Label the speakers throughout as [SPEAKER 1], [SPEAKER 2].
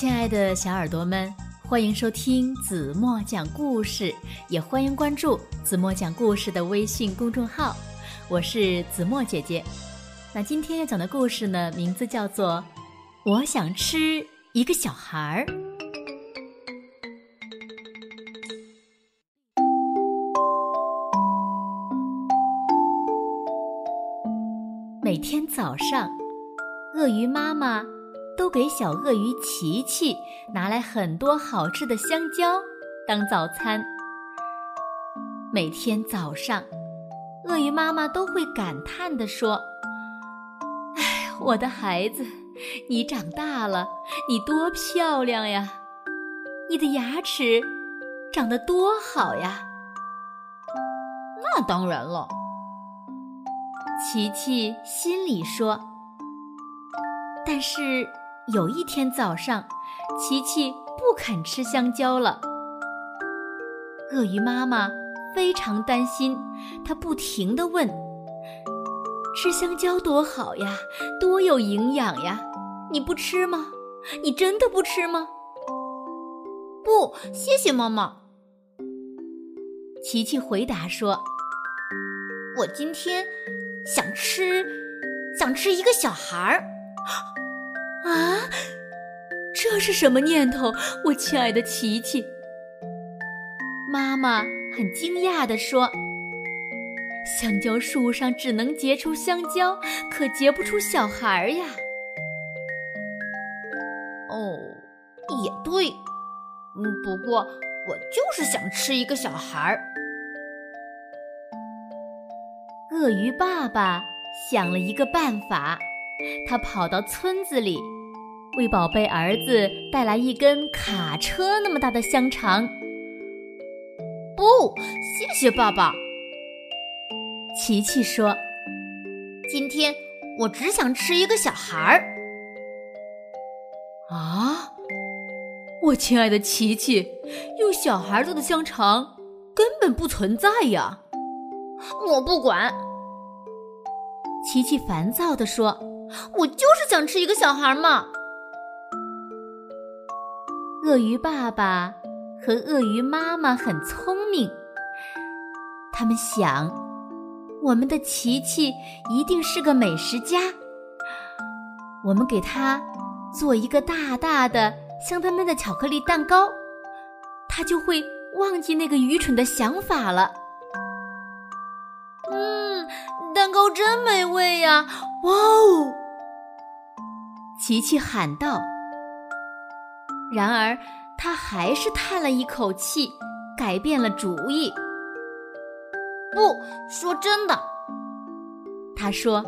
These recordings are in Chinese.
[SPEAKER 1] 亲爱的小耳朵们，欢迎收听子墨讲故事，也欢迎关注子墨讲故事的微信公众号。我是子墨姐姐。那今天要讲的故事呢，名字叫做《我想吃一个小孩儿》。每天早上，鳄鱼妈妈都给小鳄鱼琪琪拿来很多好吃的香蕉当早餐。每天早上，鳄鱼妈妈都会感叹地说：“哎，我的孩子，你长大了，你多漂亮呀！你的牙齿长得多好呀！”
[SPEAKER 2] 那当然了。
[SPEAKER 1] 琪琪心里说：“但是有一天早上，琪琪不肯吃香蕉了。鳄鱼妈妈非常担心，她不停地问：‘吃香蕉多好呀，多有营养呀！你不吃吗？你真的不吃吗？’
[SPEAKER 2] 不，谢谢妈妈。”
[SPEAKER 1] 琪琪回答说：“
[SPEAKER 2] 我今天……”想吃，想吃一个小孩儿，
[SPEAKER 1] 啊！这是什么念头，我亲爱的琪琪？妈妈很惊讶地说：“香蕉树上只能结出香蕉，可结不出小孩儿呀。”
[SPEAKER 2] 哦，也对，嗯，不过我就是想吃一个小孩儿。
[SPEAKER 1] 鳄鱼爸爸想了一个办法，他跑到村子里，为宝贝儿子带来一根卡车那么大的香肠。
[SPEAKER 2] 不，谢谢爸爸。
[SPEAKER 1] 琪琪说：“
[SPEAKER 2] 今天我只想吃一个小孩儿。”
[SPEAKER 1] 啊，我亲爱的琪琪，用小孩做的香肠根本不存在呀！
[SPEAKER 2] 我不管。
[SPEAKER 1] 琪琪烦躁地说：“
[SPEAKER 2] 我就是想吃一个小孩嘛。”
[SPEAKER 1] 鳄鱼爸爸和鳄鱼妈妈很聪明，他们想，我们的琪琪一定是个美食家，我们给他做一个大大的香喷喷的巧克力蛋糕，他就会忘记那个愚蠢的想法了。
[SPEAKER 2] 嗯蛋糕真美味呀！哇哦！
[SPEAKER 1] 琪琪喊道。然而，他还是叹了一口气，改变了主意。
[SPEAKER 2] 不说真的，
[SPEAKER 1] 他说：“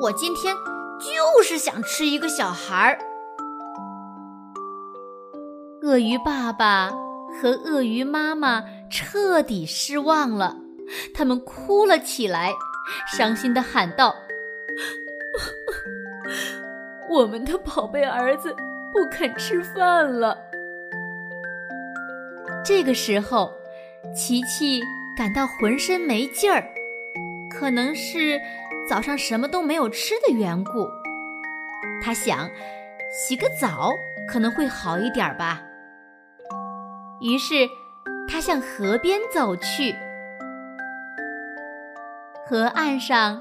[SPEAKER 2] 我今天就是想吃一个小孩儿。”
[SPEAKER 1] 鳄鱼爸爸和鳄鱼妈妈彻底失望了，他们哭了起来。伤心的喊道：“我们的宝贝儿子不肯吃饭了。”这个时候，琪琪感到浑身没劲儿，可能是早上什么都没有吃的缘故。他想，洗个澡可能会好一点吧。于是，他向河边走去。河岸上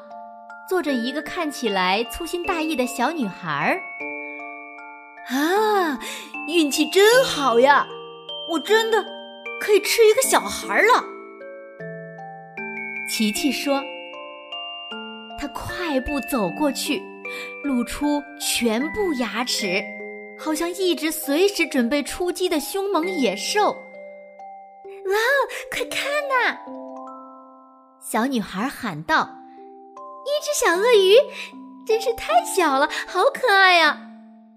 [SPEAKER 1] 坐着一个看起来粗心大意的小女孩。
[SPEAKER 2] 啊，运气真好呀！我真的可以吃一个小孩了。
[SPEAKER 1] 琪琪说。他快步走过去，露出全部牙齿，好像一直随时准备出击的凶猛野兽。
[SPEAKER 2] 哇，快看呐！
[SPEAKER 1] 小女孩喊道：“
[SPEAKER 2] 一只小鳄鱼，真是太小了，好可爱呀！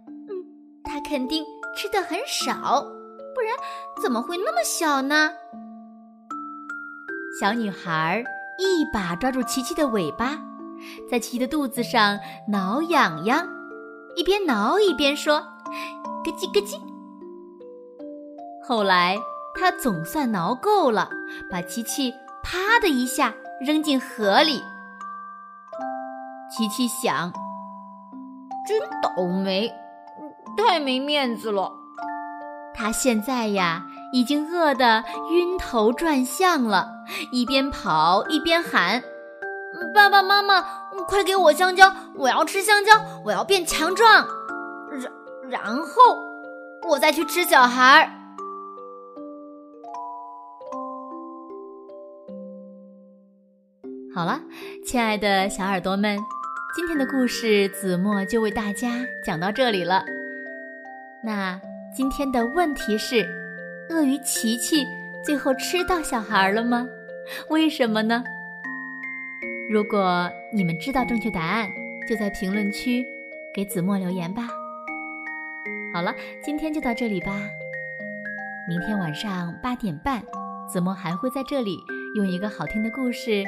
[SPEAKER 2] 嗯，它肯定吃的很少，不然怎么会那么小呢？”
[SPEAKER 1] 小女孩一把抓住琪琪的尾巴，在琪琪的肚子上挠痒痒，一边挠一边说：“咯叽咯叽。”后来，她总算挠够了，把琪琪。啪的一下扔进河里。琪琪想：“
[SPEAKER 2] 真倒霉，太没面子了。
[SPEAKER 1] 他现在呀，已经饿得晕头转向了，一边跑一边喊：“
[SPEAKER 2] 爸爸妈妈，快给我香蕉！我要吃香蕉，我要变强壮。然然后，我再去吃小孩儿。”
[SPEAKER 1] 好了，亲爱的小耳朵们，今天的故事子墨就为大家讲到这里了。那今天的问题是：鳄鱼琪琪最后吃到小孩了吗？为什么呢？如果你们知道正确答案，就在评论区给子墨留言吧。好了，今天就到这里吧。明天晚上八点半，子墨还会在这里用一个好听的故事。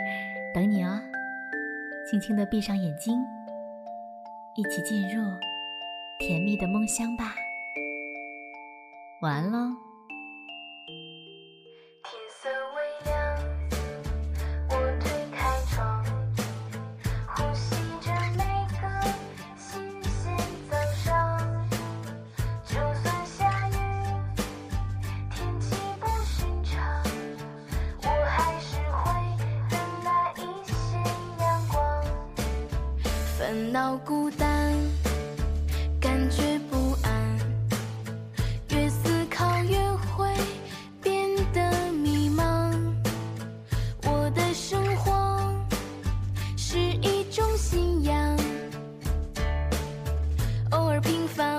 [SPEAKER 1] 等你哦，轻轻地闭上眼睛，一起进入甜蜜的梦乡吧。晚安喽。
[SPEAKER 3] 烦恼孤单，感觉不安，越思考越会变得迷茫。我的生活是一种信仰，偶尔平凡，